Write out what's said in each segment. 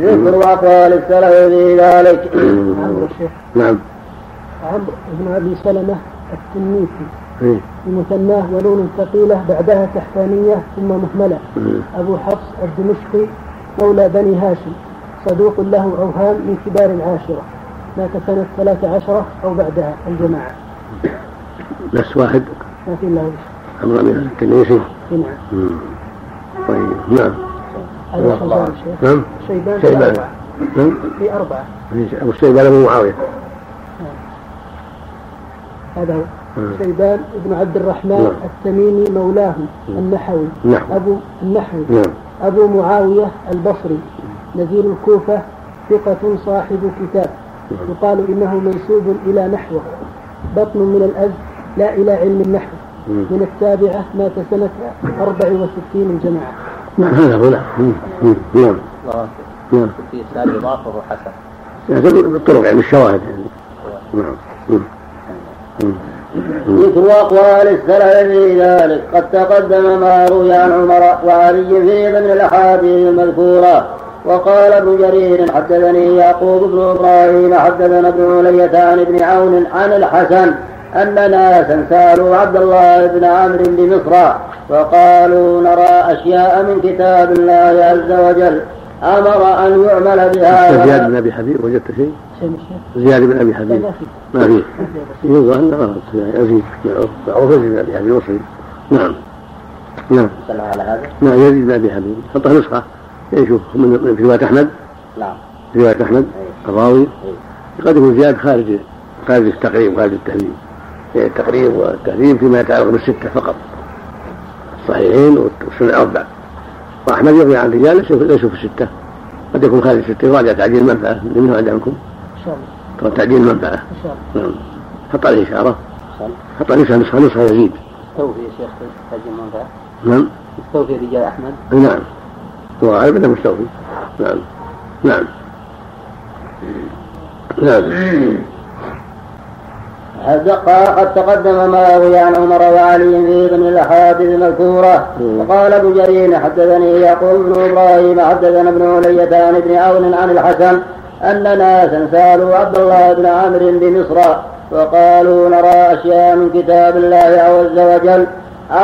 ذكر أقوال السلف في ذلك. عمرو الشيخ نعم. عمرو بن أبي سلمة التنيسي إيه. بمثناه ونون ثقيلة بعدها تحتانية ثم مهملة. مم. أبو حفص الدمشقي مولى بني هاشم. صدوق له أوهام من كبار العاشرة. مات سنة ثلاث عشرة أو بعدها الجماعة. نفس واحد؟ ما في إلا عمرو بن التنيسي نعم. طيب نعم. هذا نعم. شيبان شيبان. أربعة نعم. في أربعة. شيبان أبو معاوية. هذا هو. مم. شيبان بن عبد الرحمن نعم. التميمي مولاه النحوي. نعم. أبو النحوي. نعم. أبو معاوية البصري. نزيل الكوفة ثقة صاحب كتاب. يقال إنه منسوب إلى نحوه. بطن من الأز لا إلى علم النحو. من التابعة مات سنة 64 الجماعة. نعم هذا هو نعم. نعم. نعم. في إسناد إضافة وحسن بالطرق يعني الشواهد يعني. نعم. ذكر أقوال السلف في ذلك قد تقدم ما روي عن عمر وعلي في ضمن الأحاديث المذكورة. وقال ابن جرير حدثني يعقوب بن إبراهيم حدثنا ابن علية عن ابن عون عن الحسن أن ناسا سألوا عبد الله بن عمرو بمصر وقالوا نرى أشياء من كتاب الله عز وجل. أمر أن يعمل بها زياد بن أبي حبيب وجدت شيء؟ شيء من الشيخ زياد بن أبي لا حبيب. ما في. ما فيه في. يظهر غلط يزيد معروف يزيد بن أبي حبيب وصي نعم. نعم. على هذا. نعم يزيد بن أبي حبيب. حطها نسخة. يشوف من من- في رواية أحمد؟ نعم. في رواية أحمد الراوي. قد يكون زياد خارج خارج التقريب خارج التهذيب. يعني التقريب والتهذيب فيما يتعلق بالستة فقط. الصحيحين والسنن الاربع وأحمد يروي عن رجال ليسوا في الستة. قد يكون خارج الستة. يراجع تعديل المنفعة. منه عندكم إن شاء الله. تعديل المنفعة. إن شاء الله. نعم. حط عليه إشارة. صل حط عليه نسخه نسخة نسخه يزيد استوفي يا شيخ تاج المنفعة. نعم. استوفي رجال أحمد. نعم. هو غالبا إنه مستوفي نعم. نعم. نعم. قد تقدم ما روي عن عمر وعلي في ضمن الأحاديث المذكورة. وقال ابن جرير حدثني يعقوب بن إبراهيم حدثنا ابن علية عن ابن عون عن الحسن أن ناسا سألوا عبد الله بن عمرو بمصر وقالوا نرى أشياء من كتاب الله عز وجل.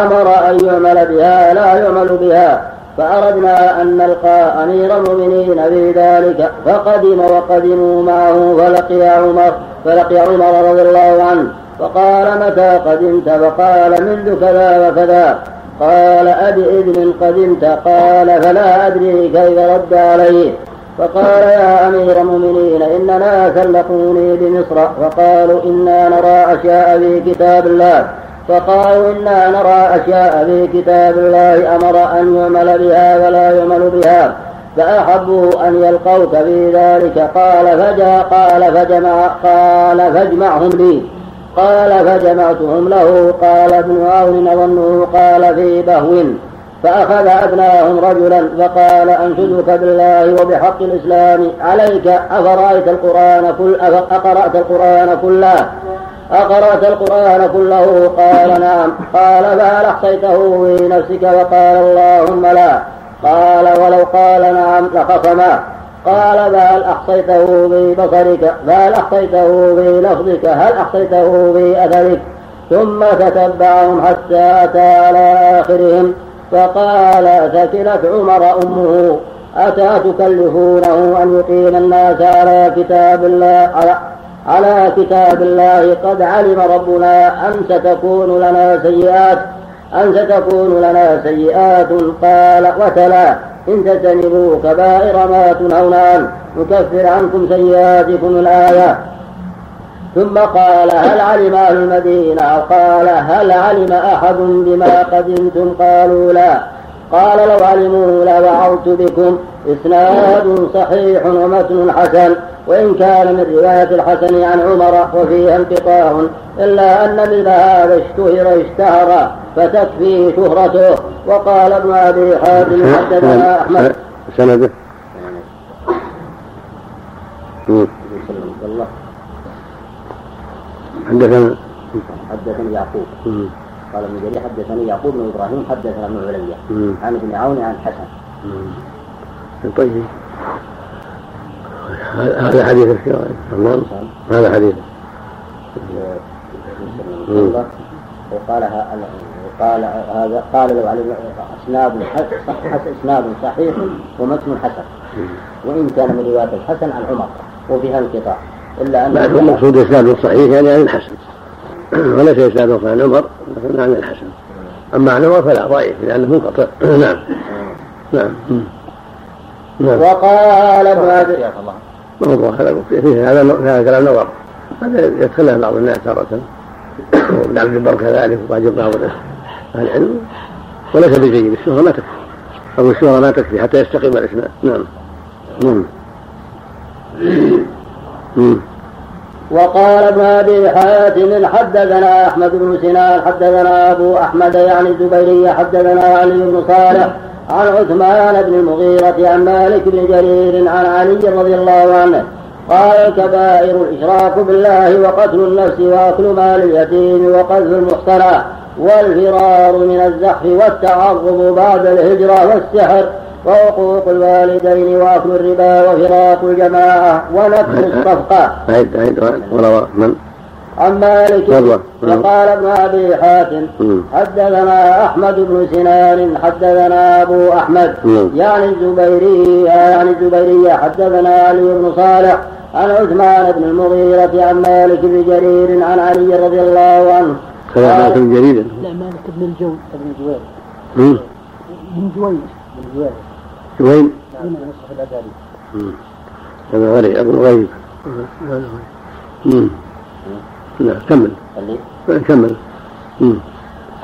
أمر أن يعمل بها لا يعمل بها. فأردنا أن نلقى أمير المؤمنين في ذلك فقدم وقدموا معه فلقي عمر. فلقي عمر رضي الله عنه فقال متى قدمت؟ فقال منذ كذا وكذا. قال أبإذن قدمت؟ قال فلا أدري كيف رد عليه. فقال يا أمير المؤمنين إن ناسا لقوني بمصر. وقالوا إنا نرى أشياء في كتاب الله. فقالوا إنا نرى أشياء في كتاب الله. أمر أن يعمل بها ولا يعمل بها. فأحبوا أن يلقوك في ذلك. قال فجاء قال فجمع قال فاجمعهم لي. قال فجمعتهم له. قال ابن عون أظنه قال في بهو. فأخذ أدناهم رجلا فقال أنشدك بالله وبحق الإسلام. عليك أفرأيت القرآن كل أقرأت القرآن كله؟ أقرأت القرآن كله؟ قال نعم. قال فهل أحصيته في نفسك؟ وقال اللهم لا. قال ولو قال نعم لخصما. قال فهل أحصيته في بصرك فهل أحصيته في لفظك هل أحصيته في أثرك؟ ثم تتبعهم حتى أتى على آخرهم فقال ثكلت عمر أمه. أتى تكلفونه أن يقيم الناس على كتاب الله على على كتاب الله؟ قد علم ربنا أن ستكون لنا سيئات. أن ستكون لنا سيئات قال وتلا إن تجتنبوا كبائر ما تنهون. عنه نكفر عنكم سيئاتكم الآية. ثم قال هل علم أهل المدينة؟ قال هل علم أحد بما قدمتم؟ قالوا لا. قال لو علموا لوعظت بكم. إسناد صحيح ومتن حسن وإن كان من رواية الحسن عن عمر وفيها انقطاع إلا أن مثل هذا اشتهر اشتهر فتكفيه شهرته وقال ابن أبي حاتم حدثنا أحمد سنده مم. الله حدثنا حدثني يعقوب. قال ابن جرير حدثني يعقوب بن إبراهيم حدثنا ابن عليا. عن ابن عون عن حسن. طيب. هذا حديث نعم. هذا حديث. وقالها قال هذا قال له علي إسناد إسناد صحيح ومتن حسن. وإن كان من رواية الحسن عن عمر وفيها انقطاع إلا ان المقصود إسناد صحيح يعني عن الحسن. وليس إسناد عن عمر لكن عن الحسن. أما عن عمر فلا ضعيف لأنه منقطع. نعم نعم. نعم. وقال ابن ابي موضوع هذا فيه. هذا هذا كلام نظر. هذا يتخلى بعض الناس تارة. وابن عبد البر كذلك وبعض بعض أهل العلم. وليس بجيد. الشهرة ما تكفي. أو الشهرة ما تكفي حتى يستقيم الإسناد نعم. نعم. وقال ابن أبي حاتم حدثنا أحمد بن سنان حدثنا أبو أحمد يعني الزبيري حدثنا علي بن صالح عن عثمان بن المغيرة عن مالك بن جرير عن علي رضي الله عنه قال الكبائر الإشراك بالله وقتل النفس وأكل مال اليتيم وقذف المحصنات والفرار من الزحف والتعرض بعد الهجرة والسحر وعقوق الوالدين وأكل الربا وفراق الجماعة ونفس الصفقة. عيد عيد وروى من؟ عن مالك وقال ابن أبي حاتم حدثنا أحمد بن سنان حدثنا أبو أحمد. يعني الزبيري يعني الزبيري حدثنا علي بن صالح عن عثمان بن المغيرة عن مالك بن جرير عن علي رضي الله عنه. كذا مالك بن جرير. لا مالك بن الجو بن جوير. بن جوير بن جوير. جوين. هذا غريب أبو غريب. نعم كمل. كمل.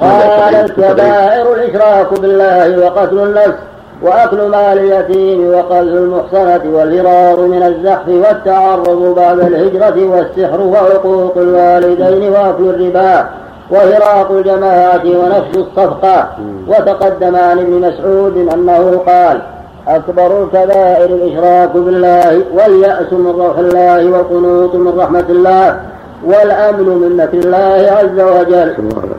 قال الكبائر الإشراك بالله وقتل النفس وأكل مال اليتيم وقذف المحصنة والفرار من الزحف والتعرض بعد الهجرة والسحر وعقوق الوالدين وأكل الربا وفراق الجماعة ونفس الصفقة. وتقدم عن ابن مسعود أنه قال أكبر الكبائر الإشراك بالله واليأس من روح الله والقنوط من رحمة الله. والأمن من مكر الله عز وجل.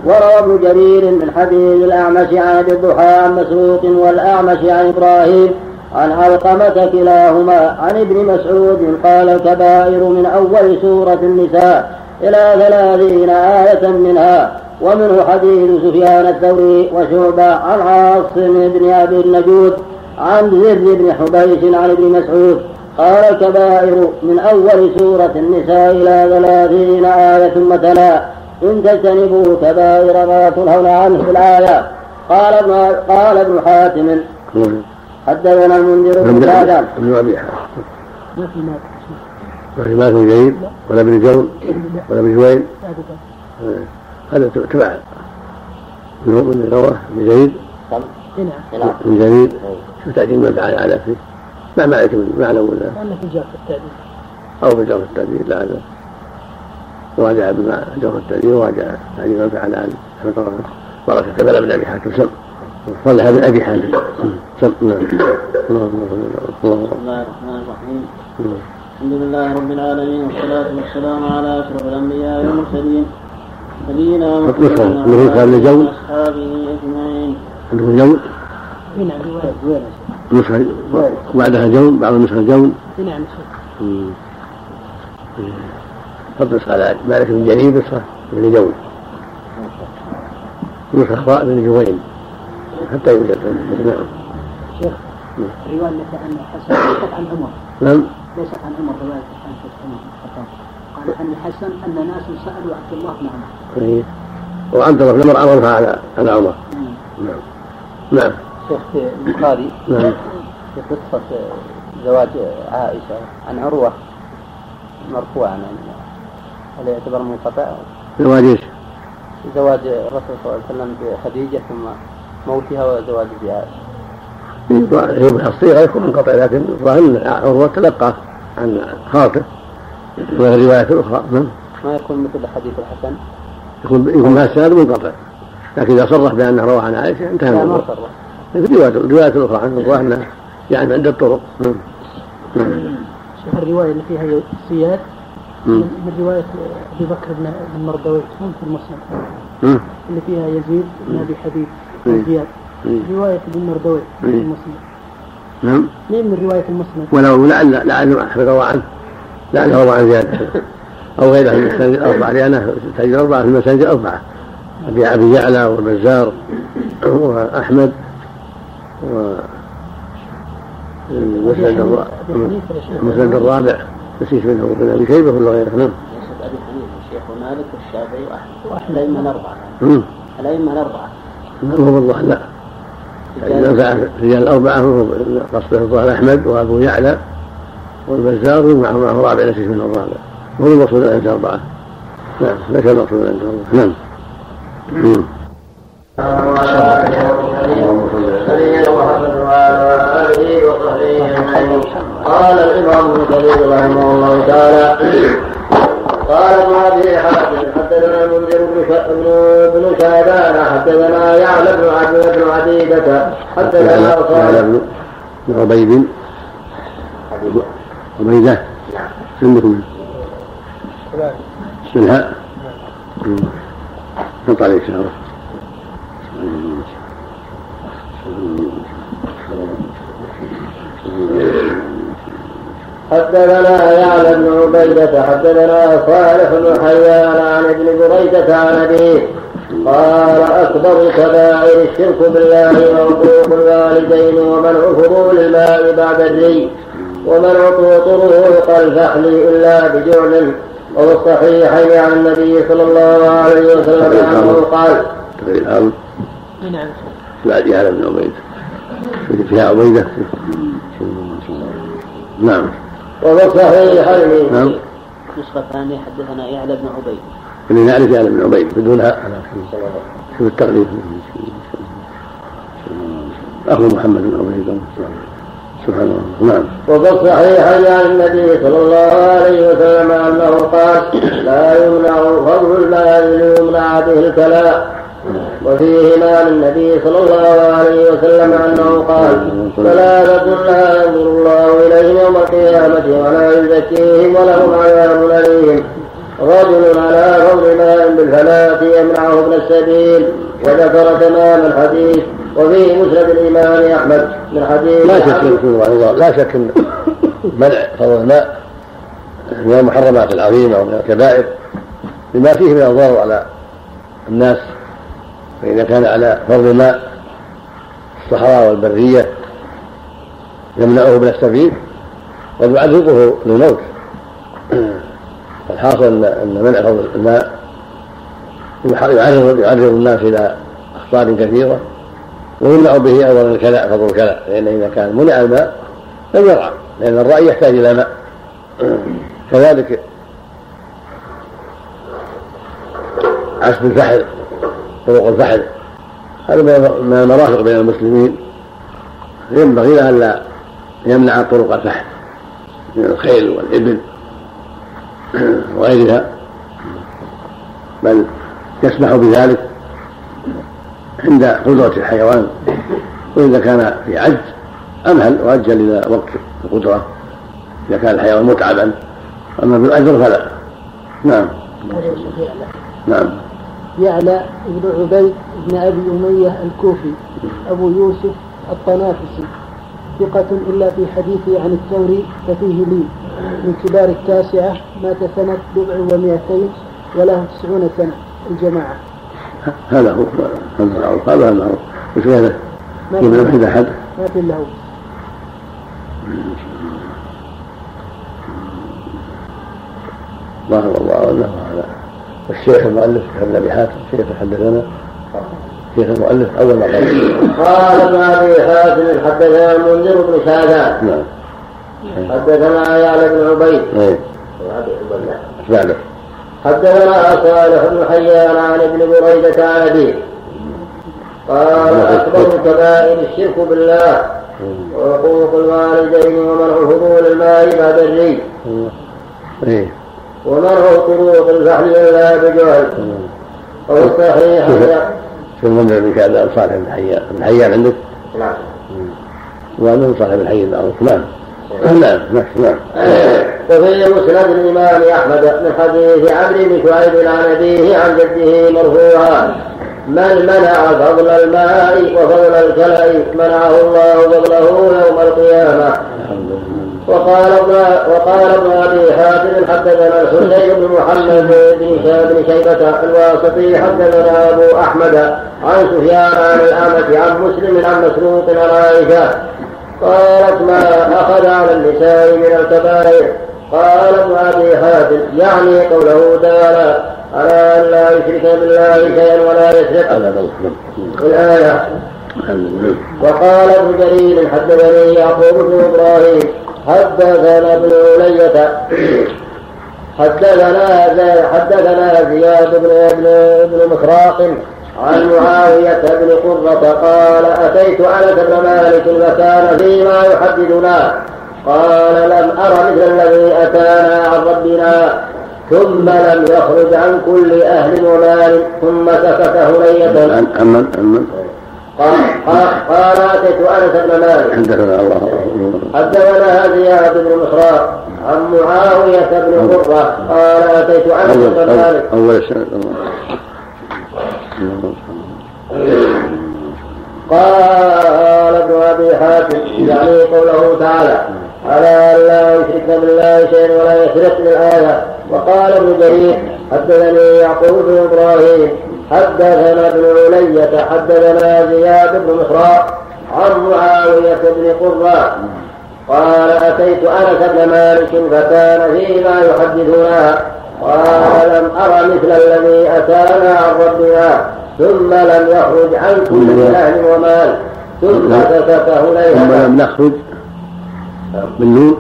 وروى ابن جرير من حديث الأعمش عن أبي الضحى عن مسروق والأعمش عن إبراهيم عن علقمة كلاهما عن ابن مسعود قال الكبائر من أول سورة النساء إلى ثلاثين آية منها ومنه حديث سفيان الثوري وشعبة عن عاصم بن أبي النجود عن زر بن حبيش عن ابن مسعود قال الكبائر من أول سورة النساء إلى ثلاثين آية مثلا إن تجتنبوا كبائر ما تنهون عنه في الآية. قال ابن قال ابن حاتم. حدثنا المنذر بن هذا ابن أبي حاتم. ما في مات ما في مات بن جرير ولا ابن جون ولا ابن جوين. هذا تبع. من رواه ابن جرير نعم ابن جرير شو تعديل ما فعل على فيه؟ ما معنى معنى ولا في جرح التعديل أو في جرح التعديل لا هذا وراجع بما جرح التعديل وراجع يعني من فعل عن بارك كبر ابن أبي حاتم سم صلح ابن أبي حاتم سم نعم بسم الله الرحمن الرحيم الحمد لله رب العالمين والصلاة والسلام على أشرف الأنبياء والمرسلين نبينا محمد وأصحابه أجمعين. عنده جو؟ نعم رواية نسخة وبعدها جون بعض النسخ جون نعم حط نسخة على مالك بن جرير نسخة بن جون. نسخة راء بن جوين. حتى يوجد. نعم. شيخ رواية عن الحسن ليست عن عمر. نعم. ليست عن عمر رواية عن عمر. قال عن الحسن أن ناس سألوا عبد الله بن عمر. وعبد الله بن عمر عرفها على على عمر. نعم. نعم. شيخ البخاري نعم في قصة زواج عائشة عن عروة مرفوعا هل يعتبر منقطع؟ زواج إيش؟ زواج الرسول صلى الله عليه وسلم بخديجة ثم موتها وزواج بعائشة. هي الصيغة يكون منقطع لكن الظاهر أن عروة تلقى عن خاطر وهي الرواية الأخرى نعم ما يكون مثل حديث الحسن يكون يكون مع السند منقطع لكن إذا صرح بأنه روى عن عائشة انتهى لا ما صرح في الروايات الروايات الأخرى عن الظاهر أنه يعني عند الطرق. نعم شوف الرواية اللي فيها سياد من رواية أبي بكر بن المردوي في المسلم اللي فيها يزيد بن أبي حبيب زياد. رواية ابن مردوي في المسلم نعم. مين من رواية المسند ولو لعل لعل أحمد روى عنه. لعله روى عن زيادة أو غيره من المساجد الأربعة. لأنه المساجد الأربعة في المساجد الأربعة. أبي أبي يعلى والبزار وأحمد. و المسند الرابع نسيت منه ابن أبي شيبة ولا غيره نعم. أبي حنيفة الشيخ ومالك والشافعي وأحمد. وأحمد الأئمة الأربعة الأئمة الأربعة. هو والله لا. رجال الأربعة. هو قصده الظاهر أحمد وأبو يعلى والبزار ومعه معه رابع نسيت منه الرابع هو المقصود عند الأربعة. نعم ليس المقصود عند الأربعة. نعم. قال الإمام ابن كثير رحمه الله تعالى قال ابن أبي حاتم حدثنا المنذر بن شهدان حدثنا يعلى بن عبد بن عبيدة حدثنا صالح بن عبيد. عبيدة. سمكم سنها نطع عليك شهر حدثنا يعلى بن عبيدة حدثنا صالح بن حيان عن ابن بريدة عن أبيه قال أكبر كبائر الشرك بالله وعقوق الوالدين ومنع فضول الماء بعد الري ومنع طروق الفحل إلا بجعل وفي الصحيحين عن النبي صلى الله عليه وسلم أنه قال نعم. بعد يعلى بن عبيدة فيها عبيدة؟ نعم. وفي الصحيحين نعم. النسخة الثانية حدثنا يعلى بن عبيد. اللي نعرف يعلى بن عبيد بدونها شوف التقريب أخو محمد بن عبيد. سبحان الله. نعم. وفي الصحيح عن النبي صلى الله عليه وسلم أنه قال لا يمنع فضل المال ليمنع به الكلام وفيهما عن النبي صلى الله عليه وسلم أنه قال ثلاثة لا ينظر الله إليهم يوم القيامة ولا يزكيهم ولهم عذاب أليم. رجل على فضل ماء بالفلاة يمنعه ابن السبيل وذكر تمام الحديث. وفيه مسند الإمام أحمد من حديث لا شك لا شك منع فضل الماء من المحرمات العظيمة ومن الكبائر لما فيه من الضرر على الناس. فإذا كان على فرض الماء الصحراء والبرية يمنعه من السبيل قد يعرضه للموت. فالحاصل أن منع فضل الماء يعرض يعرض الناس إلى أخطار كثيرة ويمنع به أيضا الكلاء فضل الكلاء. لأن إذا كان منع الماء لم يرعى لأن الرأي يحتاج إلى ماء. كذلك عسب الفحل. طرق الفحل. هذا من المرافق بين المسلمين. ينبغي له ألا يمنع طرق الفحل من الخيل والإبل وغيرها. بل يسمح بذلك عند قدرة الحيوان. وإذا كان في عجز أمهل وأجل إلى وقت القدرة. إذا كان الحيوان متعبا. أما بالأجر فلا. نعم. نعم. يعلى بن عبيد بن أبي أمية الكوفي أبو يوسف الطنافسي ثقة إلا في حديثه عن الثوري ففيه لي. من كبار التاسعة مات سنة بضع ومئتين وله تسعون سنة. الجماعة. هذا هو. هذا معروف هذا معروف وش هذا؟ ما في أحد؟ ما في له. ظاهر الله انه هذا والشيخ المؤلف ابن أبي حاتم شيخ حدثنا شيخ المؤلف أول ما قال. قال ابن أبي حاتم حدثنا المنذر بن شهدان نعم. حدثنا يعلى بن عبيد. إيه بعده حدثنا صالح بن حيان عن ابن بريدة عن أبيه. قال أكبر كبائر الشرك بالله. وحقوق الوالدين ومنع فضول الماء بعد الري ومنع طرق الفحل إلا بجهل. أو الصحيح في المنذر بن كعب صالح بن حيان. بن حيان عندك؟ نعم. وأنه صالح بن حي المعروف نعم. نعم نعم نعم. وفي مسند الإمام أحمد من حديث عمرو بن شعيب عن أبيه عن جده مرفوعا من منع فضل الماء وفضل الكلأ منعه الله فضله يوم القيامة. وقال ابن وقال ابن أبي حاتم حدثنا الحسين بن محمد بن بن شيبة الواسطي حدثنا أبو أحمد عن سفيان عن الأمة عن مسلم عن مسروق عن عائشة. قالت ما أخذ على النساء من الكبائر؟ قال ابن أبي حاتم يعني قوله تعالى على أن لا يشرك بالله شيئا ولا يسرق الآية. وقال ابن جرير حدثني يعقوب بن إبراهيم حدثنا ابن علية حدثنا حدثنا زياد بن ابن ابن مخراق عن معاوية بن قرة قال أتيت أنس بن مالك فكان فيما يحدثنا. قال لم أر مثل الذي أتانا عن ربنا ثم لم يخرج عن كل أهل ومال ثم سكت هنية. قال قال آتيت أنس بن مالك. حدثنا الله حدثنا زياد بن مخراق عن معاوية بن قرة. قال آتيت أنس بن مالك. اول السنة قال ابن أبي حاتم يعني قوله تعالى على ان لا يشرك بالله شيئا ولا يسرق بالآية. وقال ابن جرير حدثني يعقوب بن إبراهيم. حدثنا ابن علية حدثنا زياد بن مخراق عن معاوية بن قرة. قال أتيت أنس بن مالك فكان فيما يحدثنا. قال لم أر مثل الذي أتانا عن ربنا ثم لم يخرج عن كل أهل ومال. ثم سكت هنيهة ثم لم نخرج. بالنون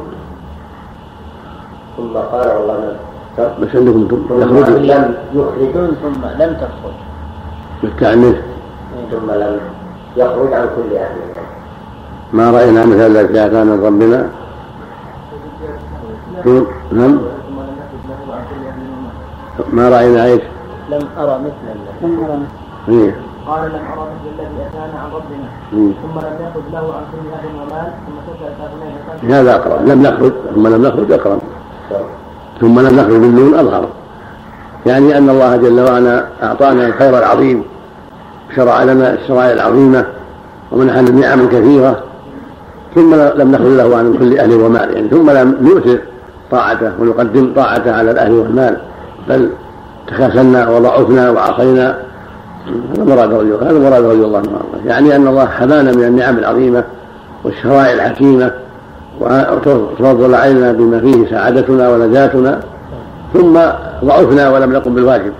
ثم قال والله بس عندكم يخرج لم يخرج ثم لم تخرج بالتعنيف ثم لم يخرج عن كل أهل ما رأينا مثل ذلك كان من ربنا. نعم. ما رأينا إيش؟ لم أرى مثل لم أرى مثل. إيه. قال لم أرى مثل الذي أتانا عن ربنا. إيه. ثم لم يخرج له عن كل أهل ومال ثم سكت هذا أقرب. لم نخرج ثم لم نخرج أقرب. ثم لم نخرج بالنون أظهر يعني أن الله جل وعلا أعطانا الخير العظيم شرع لنا الشرائع العظيمة ومنحنا النعم الكثيرة ثم لم نخرج له عن كل أهل ومال. يعني ثم لم نؤثر طاعته ونقدم طاعته على الأهل والمال بل تكاسلنا وضعفنا وعصينا. هذا مراد رجل هذا مراد رجل الله عنه. يعني أن الله حمانا من النعم العظيمة والشرائع الحكيمة وتفضل علينا بما فيه سعادتنا ونجاتنا ثم ضعفنا ولم نقم بالواجب.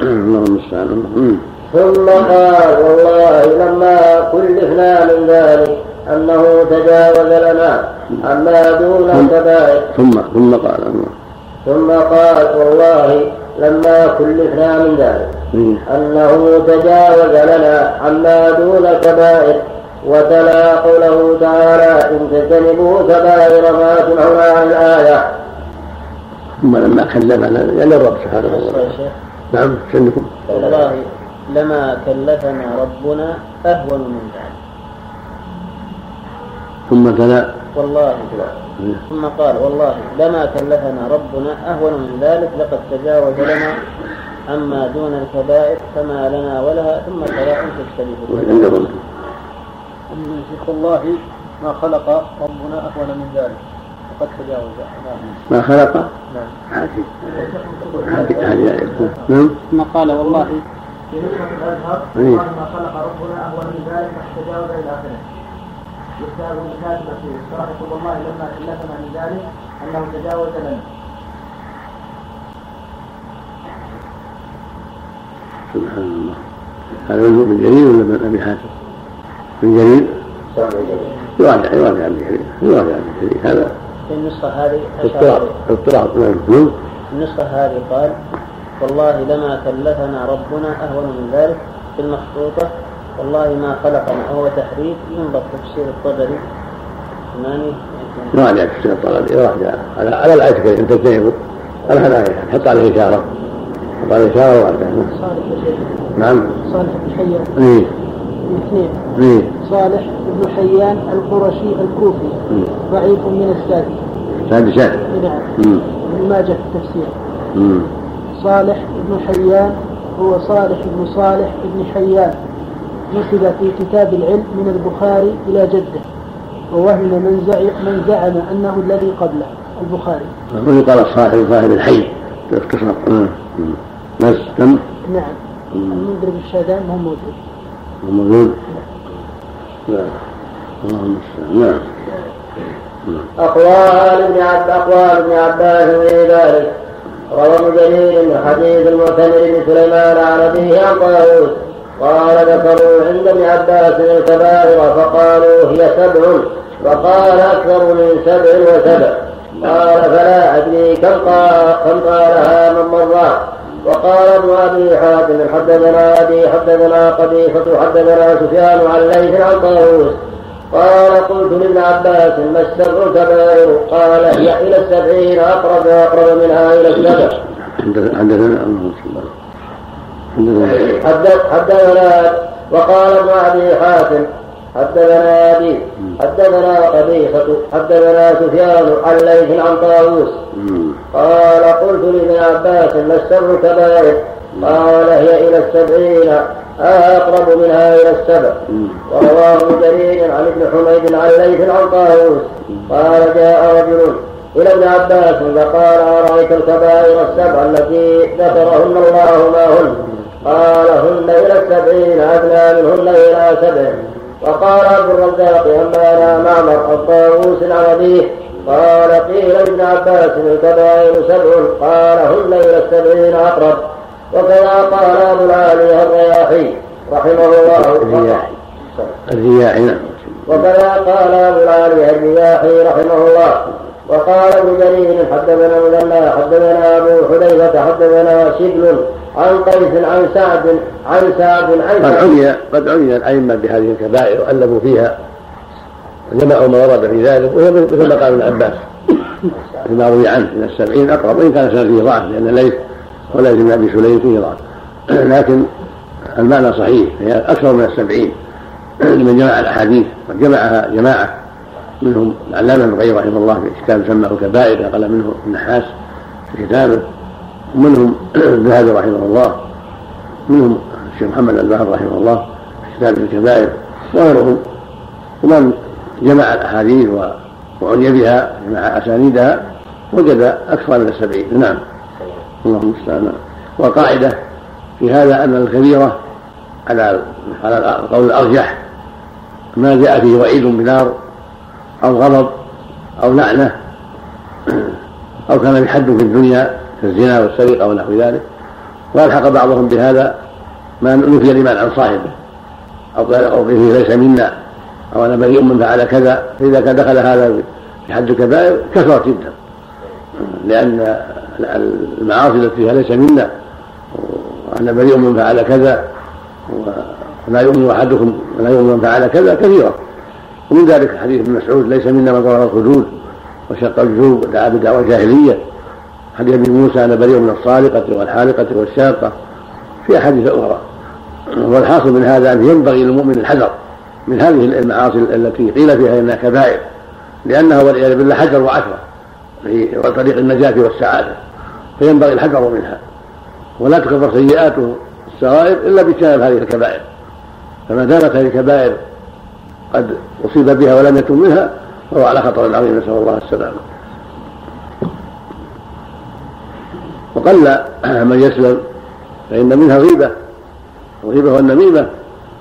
اللهم المستعان ثم قال والله لما كلفنا من ذلك أنه تجاوز لنا عما دون الكبائر ثم ثم قال. ثم قال والله لما كلفنا من ذلك أنه تجاوز لنا عما دون الكبائر وتلا قوله تعالى إن تجتنبوا كبائر ما تنهون عن الآية. ثم لما كلفنا يعني الرب سبحانه وتعالى. نعم سنكم والله لما كلفنا ربنا أهون من ذلك. ثم تلا. والله ثم قال والله لما كلفنا ربنا أهون من ذلك لقد تجاوز لنا اما دون الكبائر فما لنا ولها ثم تلا أن تجتنبوا. الله ما خلق ربنا اهون من ذلك. قد تجاوز ما خلق؟ نعم. هذه هذه نعم. ثم قال والله. في نسخة الأزهر قال ما خلق ربنا أهون من ذلك تجاوز إلى آخره. يستاذ الكاتب في الشرح يقول والله لما كلفنا من ذلك أنه تجاوز لنا. سبحان الله. هذا من جرير ولا من أبي حاتم؟ من جرير؟ يراجع يراجع ابن جرير يراجع ابن جرير هذا في النسخة هذه اضطراب اضطراب نعم النسخة هذه قال والله لما كلفنا ربنا أهون من ذلك في المخطوطة والله ما خلقنا وهو تحريف ينظر تفسير الطبري. ثمانية راجع تفسير الطبري. راجع على على الآية كيف تجتنبوا على الآية حط عليه إشارة. حط عليه إشارة وراجع نعم. صالح بن حيان إيه اثنين. إيه. صالح بن حيان القرشي الكوفي. ضعيف من السادس. سادسات نعم. ابن ماجه في التفسير. صالح بن حيان هو صالح بن صالح بن حيان. نسب في كتاب العلم من البخاري إلى جده. ووهم من زعم من زعم أنه الذي قبله البخاري. يقال صاحب صاحب الحي. بس تم؟ نعم. المدرب الشهدان ما هو موجود. نعم. اللهم نعم. أقوال ابن عبد أقوال ابن عباس في ذلك. روى ابن جرير من حديث المعتمر بن سليمان عن أبيه عن طاووس. قال ذكروا عند ابن عباس الكبائر فقالوا هي سبع. وقال أكثر من سبع وسبع. قال فلا أدري كم قال كم قالها من مرة. وقال ابن أبي حاتم حدثنا أبي حدثنا قبيصة حدثنا سفيان عن ليث عن طاووس. قال قلت لابن عباس ما السبع كبائر قال هي إلى السبعين أقرب واقرب منها إلى السبع. حدثنا حدثنا وقال ابن أبي حاتم حدثنا أبي حدثنا قبيصة حدثنا سفيان عن ليث عن طاووس. قال قلت لابن عباس ما السبع كبائر قال هي إلى السبعين أقرب منها إلى السبع. ورواه جرير عن ابن حميد عن ليث عن طاووس. قال جاء رجل إلى ابن عباس فقال أرأيت الكبائر السبع التي ذكرهن الله ما هن؟ قال هن إلى السبعين أدنى منهن إلى سبع. وقال عبد الرزاق أنبانا معمر الطاووس عن أبيه قال قيل لابن عباس الكبائر سبع قال هن إلى السبعين أقرب. وكذا قال أبو العالي الرياحي رحمه الله. الرياحي. الرياحي نعم. وكذا قال أبو العالي الرياحي رحمه الله. وقال ابن جرير حدثنا مثنى حدثنا أبو حذيفة حدثنا شبل عن قيس عن سعد عن سعد عن قد عني قد عني الأئمة بهذه الكبائر وألفوا فيها جمعوا ما ورد في ذلك وهي مثل ما قال ابن عباس فيما روي عنه من السبعين أقرب وإن كان سنه فيه ضعف لأن ليس ولا ابن أبي سليم فيه ضعف. لكن المعنى صحيح هي أكثر من السبعين. لمن جمع الأحاديث وجمعها جماعة منهم العلامه ابن القيم رحمه الله في كتاب سماه الكبائر نقل منه النحاس في كتابه. ومنهم الذهبي رحمه الله منهم الشيخ محمد الباهر رحمه الله في كتاب الكبائر وغيرهم. ومن جمع الأحاديث وعني بها جمع أسانيدها وجد أكثر من السبعين. نعم. اللهم المستعان والقاعدة في هذا أن الكبيرة على على القول الأرجح. ما جاء فيه وعيد بنار أو غضب أو لعنة أو كان بحد في الدنيا كالزنا والسرقة ونحو ذلك وألحق بعضهم بهذا ما نفي الإيمان عن صاحبه أو قال أو فيه ليس منا أو أنا بريء من فعل كذا فإذا كان دخل هذا في حد الكبائر كثرت جدا لأن المعاصي التي فيها ليس منا وأنا بريء من فعل كذا ولا يؤمن أحدكم ولا يؤمن من فعل كذا كثيرة. ومن ذلك حديث ابن مسعود ليس منا من ضرب الخدود وشق الجوب ودعا بدعوى جاهلية حديث ابن موسى أنا بريء من الصالقة والحالقة والشاقة. في أحاديث أخرى. والحاصل من هذا أن ينبغي للمؤمن الحذر من هذه المعاصي التي قيل فيها إنها كبائر. لأنها والعياذ بالله حجر وعشرة في طريق النجاة والسعادة. فينبغي الحذر منها. ولا تكفر سيئاته السرائر إلا باجتناب هذه الكبائر. فما دامت هذه الكبائر قد أصيب بها ولم يتم منها فهو على خطر عظيم نسأل الله السلامة. وقل من يسلم فإن منها غيبة الغيبة والنميمة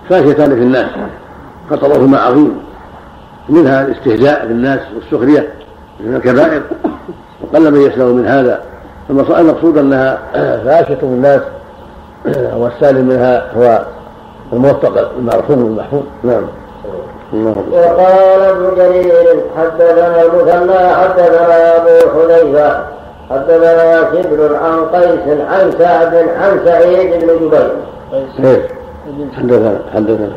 فاشيتان في الناس خطرهما عظيم. منها الاستهزاء بالناس والسخرية من الكبائر. وقل من يسلم من هذا المقصود أنها فاشيه الناس والسالم منها هو الموفق المعصوم المحفوظ نعم. وقال ابن جرير حدثنا المثنى حدثنا أبو حذيفة حدثنا شبل عن قيس عن سعد عن سعيد بن جبير. حدثنا حدثنا.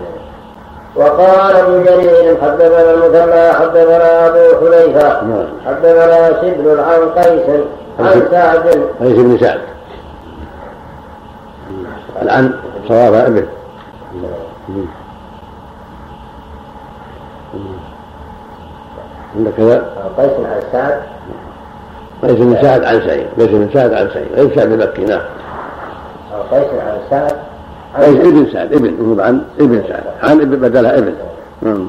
وقال ابن جرير حدثنا المثنى حدثنا أبو حذيفة نعم. حدثنا شبل عن قيس عن سعد. قيس بن سعد؟ العن صواب ابن عندك كذا؟ قيس عن سعد. قيس بن سعد عن سعيد. قيس بن سعد عن سعيد. غير سعد المكي نعم. قيس عن سعد. قيس ابن سعد ابن عن ابن سعد. عن ابن بدلها ابن. نعم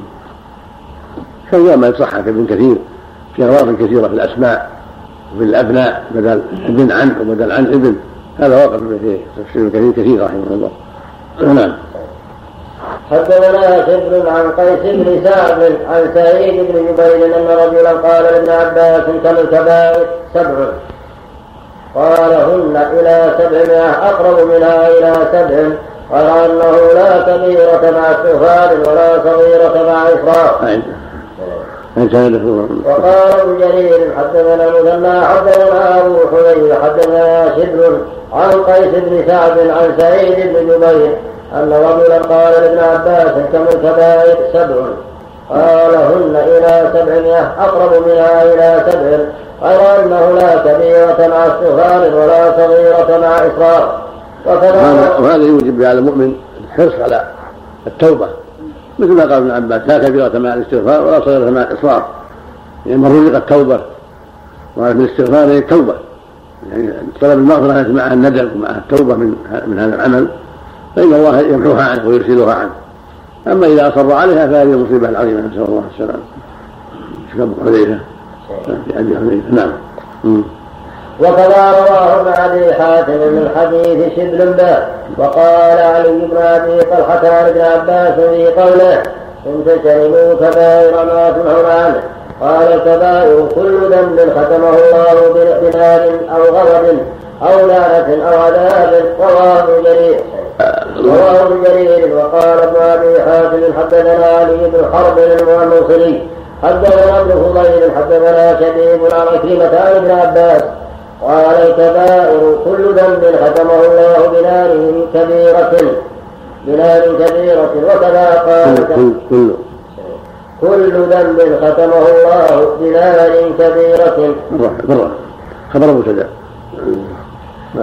كما ما يصح في ابن كثير. في أغراض كثيرة في الأسماء وفي الأبناء بدل ابن عن وبدل عن ابن. هذا واقع في تفسير كثير كثير رحمه الله. نعم. حدثنا شبر عن قيس بن سعد عن سعيد بن جبير أن رجلا قال لابن عباس كم الكبائر سبع؟ قال هن إلى سبعمائة أقرب منها إلى سبع قال انه لا كبيرة مع استغفار ولا صغيرة مع إسراف وقال ابن جرير حدثنا مثنى حدثنا ابو حميد حدثنا شبر عن قيس بن سعد عن سعيد بن جبير أن رجلا قال لابن عباس كم الكبائر سبع. قال هن إلى سبعمائة أقرب منها إلى سبع غير أنه لا كبيرة مع استغفار ولا صغيرة مع اصرار وهذا يوجب على المؤمن الحرص على التوبة. مثل ما قال ابن عباس لا كبيرة مع الاستغفار ولا صغيرة مع الإصرار. يعني من رزق التوبة وهذا من الاستغفار هي التوبة يعني طلب المغفرة معها الندم ومعها التوبة من من هذا العمل فإن الله يمحوها عنه ويرسلها عنه. أما إذا أصر عليها فهذه المصيبة العظيمة نسأل الله السلامة. أبو حذيفة. أبي حذيفة نعم. وكذا رواه ابن أبي حاتم من حديث شبل به وقال علي بن أبي طلحة عن ابن عباس في قوله ان تجتنبوا كبائر ما تنهون عنه. قال الكبائر كل ذنب ختمه الله بنار أو غضب أو لعنة أو عذاب رواه جرير. رواه جرير وقال ابن أبي حاتم حدثنا علي بن حرب الموصلي حدثنا ابن فضيل حدثنا شبيب عن عن ابن عباس قال الكبائر كل ذنب ختمه الله بنار كبيرة بنار كبيرة وكذا قال كل كل ذنب ختمه الله بنار كبيرة. خبر مبتدا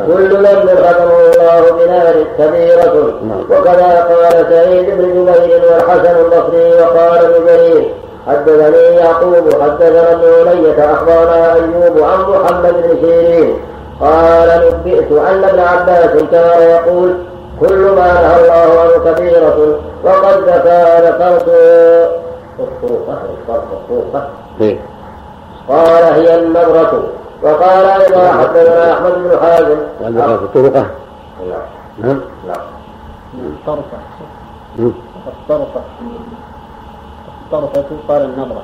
كل ذنب ختمه الله بنار كبيرة. وكذا قال سعيد بن جبير والحسن البصري وقال ابن جرير. حدثني يعقوب حدثنا ابن علية أخبرنا أيوب عن محمد بن سيرين. قال نبئت أن ابن عباس كان يقول كل ما نهى الله عنه كبيرة وقد ذكر ذكرت إيه. قال هي النبرة وقال أيضا حدثنا أحمد بن حازم. قال ذكرت الطرقة نعم. نعم. طرفة الطرفة الطرفة قال النظرة.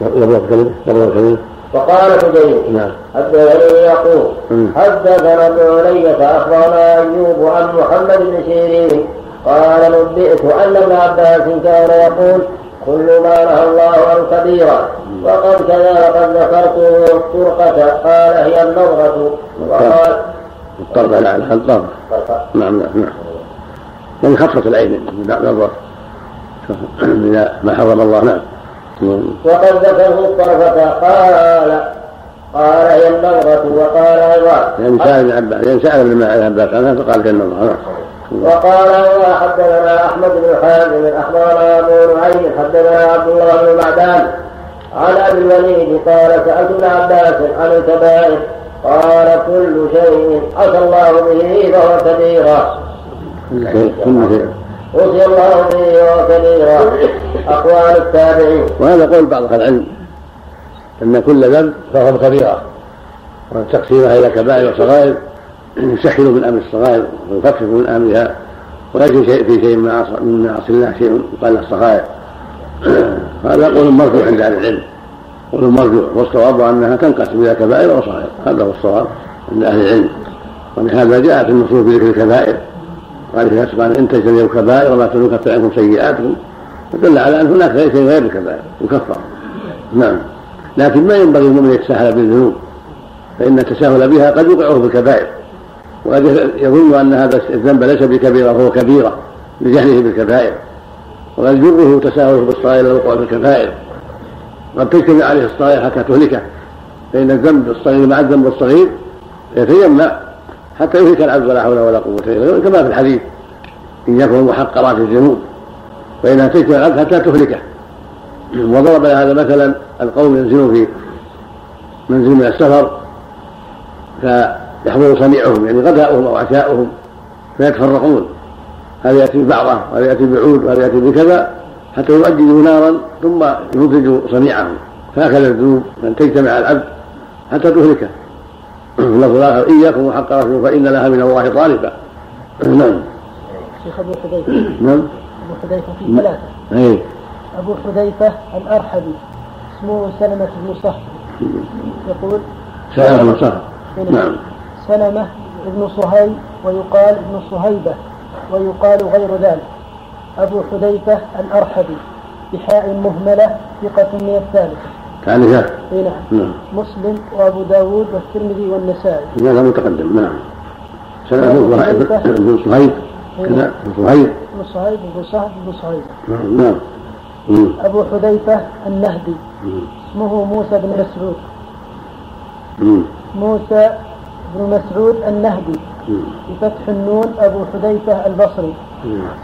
نظرة كلمة نظرة كلمة وقال حجير نعم. حدثني يقول حدثنا ابن علية أخبرنا أيوب عن محمد بن سيرين. قال نبئت أن ابن عباس كان يقول كل ما نهى الله عن كبيرة. وقد كذا قد ذكرت الطرقة. قال هي النظرة. وقال الطرفة نعم الطرفة نعم نعم نعم. يعني خفة العين. نظرة. إذا ما حرم الله نعم. وقد ذكره الطرفة قال قال هي النظرة وقال أيضا يعني سأل ابن عباس يعني سأل ابن عباس عنها فقال هي النظرة نعم. وقال أيضا حدثنا أحمد بن حازم أخبرنا أبو نعيم حدثنا عبد الله بن معدان. عن أبي الوليد قال سألت ابن عباس عن الكبائر قال كل شيء عسى الله به فهو كبيرا كل شيء. وصي الله به وكبيرا أقوال التابعين. وهذا قول بعض أهل العلم أن كل ذنب فهو كبيرة وتقسيمها إلى كبائر وصغائر يسهل من أمر الصغائر ويخفف من أمرها ولكن شيء في شيء من معاصي الله شيء يقال له الصغائر. هذا قول مرفوع عند أهل العلم. قول مرجوع والصواب أنها تنقسم إلى كبائر وصغائر. هذا هو الصواب عند أهل العلم. ولهذا جاءت النصوص بذكر الكبائر. قال فيها سبحانه إن تجتنبوا الكبائر وما تنكفر عنكم سيئاتكم. فدل على أن هناك شيء غير الكبائر يكفر نعم. لكن ما ينبغي المؤمن يتساهل بالذنوب فإن التساهل بها قد يوقعه في الكبائر. وقد يظن أن هذا الذنب ليس بكبيرة وهو كبيرة لجهله بالكبائر. وقد يجره تساهله بالصغائر إلى الوقوع في الكبائر. قد تجتمع عليه الصغائر حتى تهلكه. فإن الذنب الصغير مع الذنب الصغير يتجمع حتى يهلك العبد ولا حول ولا قوة إلا بالله كما في الحديث إن يكون محقرات الذنوب فإنها تجتمع العبد حتى تهلكه. وضرب هذا مثلا القوم ينزلون في منزل من السفر فيحضر صنيعهم يعني غداؤهم أو عشاؤهم فيتفرقون. هذا يأتي ببعضه وهذا يأتي بعود؟ وهذا يأتي بكذا؟ حتى يؤججوا نارا ثم يخرجوا صنيعه فهكذا الذنوب أن تجتمع العبد حتى تهلكه. اللفظ الآخر إياكم وحق رسول فإن لها من الله طالبا نعم. شيخ أبو حذيفة. نعم. أبو حذيفة في ثلاثة أي أبو حذيفة الأرحبي اسمه سلمة بن صهر يقول سلمة بن صهر نعم. سلمة بن صهيب ويقال ابن صهيبة ويقال غير ذلك. أبو حذيفة الأرحبي بحاء مهملة ثقة من الثالثة كان نعم. نعم. مسلم وأبو داود والترمذي والنسائي. هذا متقدم. نعم. سنة بن صهيب كذا بن صهيب بن صهيب بن صهب بن صهيب نعم نعم. أبو حذيفة النهدي. اسمه موسى بن مسعود. موسى بن مسعود النهدي. بفتح النون أبو حذيفة البصري.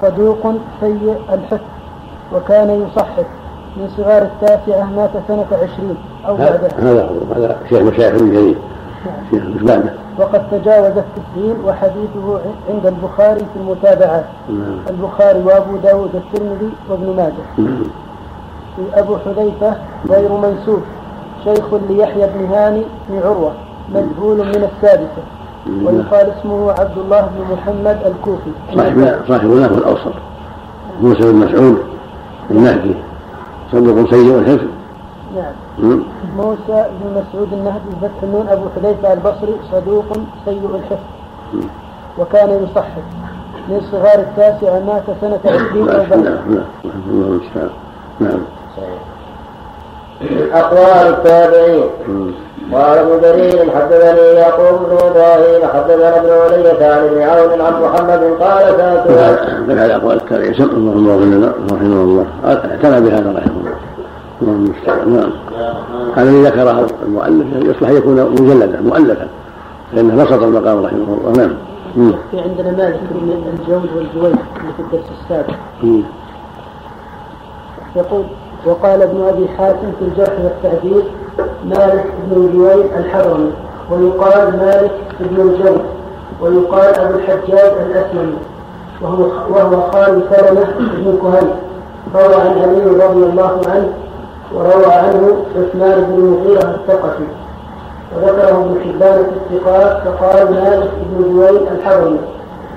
صدوق سيء الحفظ. وكان يصحح من صغار التاسعة مات سنة عشرين أو بعدها هذا هذا شيخ مشايخ ابن جرير شيخ مش بعده. وقد تجاوز الستين وحديثه عند البخاري في المتابعات نعم. البخاري وأبو داود الترمذي وابن ماجه. نعم. أبو حذيفة غير منسوب شيخ ليحيى بن هاني بن عروة مجهول من السادسة. نعم. ويقال اسمه عبد الله بن محمد الكوفي. صاحب صاحبنا هو الأوسط. موسى بن مسعود النهدي صدق سيء الحفظ نعم. موسى بن مسعود النهدي فتح النون أبو حذيفة البصري صدوق سيء الحفظ. وكان يصحح. من صغار التاسعة مات سنة عشرين أو بعد نعم نعم. نعم. أقوال التابعين. قال ابن جرير حدثني يعقوب بن إبراهيم حدثنا ابن علية عن ابن عون عن محمد قال سألت من هذا اقوال التابعين. الله لنا رحمه الله. اعتنى بهذا رحمه الله. المستعان نعم. هذا الذي ذكره المؤلف يصلح يكون مجلدا مؤلفا فانه بسط المقام رحمه الله. نعم. في عندنا مالك بن الجود والجويد اللي في الدرس السابق. يقول وقال ابن أبي حاتم في الجرح والتعديل مالك بن الجويد الحضرمي ويقال مالك بن الجود ويقال أبو الحجاج الأسلمي وهو وهو خال سلمة بن كهيل روى عن علي رضي الله عنه وروى عنه عثمان بن المغيرة الثقفي وذكره ابن حبان في الثقات فقال مالك بن جويل الحضرمي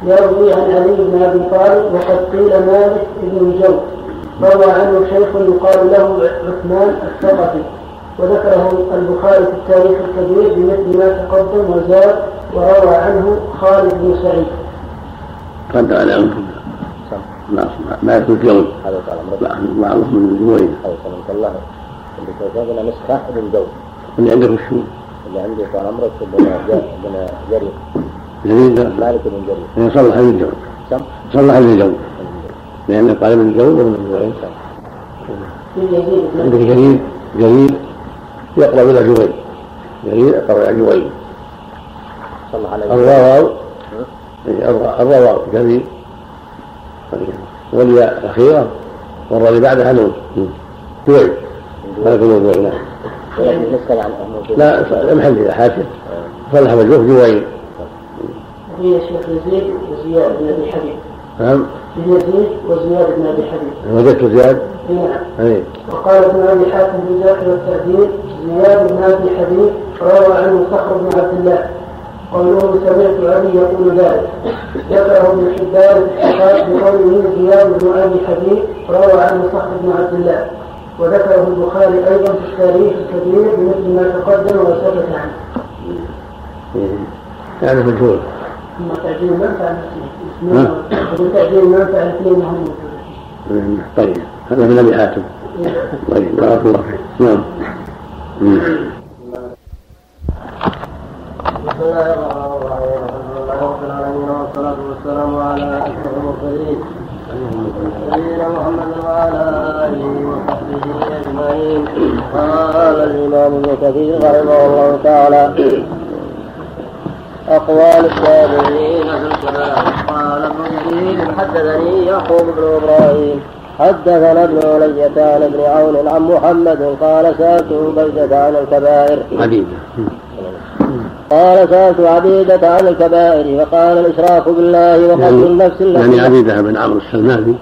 يروي عن علي بن أبي طالب وقد قيل مالك بن الجود روى عنه شيخ يقال له عثمان الثقفي وذكره البخاري في التاريخ الكبير بمثل ما تقدم وزاد وروى عنه خالد بن سعيد. قد على عنكم ما ما يكون في يوم هذا معروف من الجوين هذا سلمك الله. اللي كتبنا نسخة جوز اللي عندك وشو؟ اللي عندي طال عمرك بن بن جرير. جرير. مالك بن جرير. صلح ابن جوز صلح ابن جوز لأنه قال ابن جوز وابن جوين عندك جرير؟ جرير. يقرأ إلى جوين جرير يقرأ إلى جوين صلح عليه. الواو الواو جرير. والياء الأخيرة والراء اللي بعدها نون جويل ملك الموضوع نعم. لا محل إذا حاشية صلح مجروح جويل هي شيخ يزيد وزياد بن أبي حبيب. نعم. يزيد وزياد بن أبي حبيب. وجدت زياد؟ نعم. اي وقال ابن أبي حاتم في ذاكر والتعديل زياد بن أبي حبيب روى عنه صخر بن عبد الله. قوله سمعت أبي يقول ذلك ذكره ابن حبان بقوله زياد بن أبي حبيب روى عنه صخر بن عبد الله وذكره البخاري أيضا في التاريخ الكبير بمثل ما تقدم وسكت عنه. هذا مجهول. ثم تعجيل المنفعه الاثنين تعجيل المنفعه الاثنين هم طيب هذا من أبي حاتم. طيب بارك الله فيك. نعم. بسم الله الرحمن الرحيم الحمد لله رب العالمين والصلاة والسلام على أشرف المرسلين محمد وعلى آله وصحبه أجمعين. قال الإمام ابن كثير رحمه الله تعالى أقوال التابعين في الكلام قال ابن جرير حدثني يعقوب بن إبراهيم حدثنا ابن علية عن ابن عون عن محمد قال سألت عبيدة عن الكبائر. حديث. قال سألت عبيدة عن الكبائر فقال الإشراك بالله وقتل يعني النفس التي يعني عبيدة بن عمرو السلماني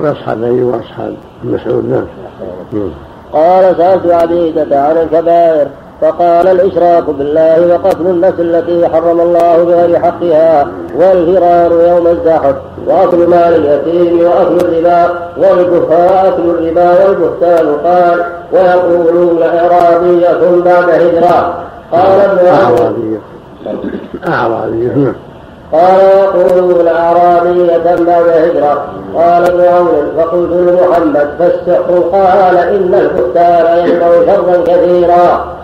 وأصحاب أبي وأصحاب مسعود نعم. قال سألت عبيدة عن الكبائر فقال الإشراك بالله وقتل النفس التي حرم الله بغير حقها والفرار يوم الزحف وأكل مال اليتيم وأكل الربا والكفار أكل الربا والبهتان قال ويقولون إعرابية بعد هجرة. قال ابن أعرابية أعرابية نعم. قال يقولون أعرابية بعد هجرة قال ابن عون فقلت لمحمد فالسحر قال إن البهتان ينبغي شرا كثيرا.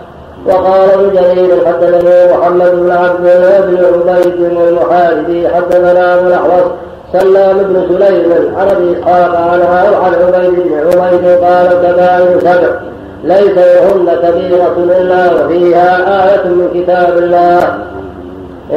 وقال ابن جرير حدثني محمد بن عبد بن عبيد المحاربي حدثنا أبو الأحوص سلام بن سليم عن ابي اسحاق عن عن عبيد بن عبيد قال كبائر سبع ليس لهن كبيرة إلا وفيها آية من كتاب الله.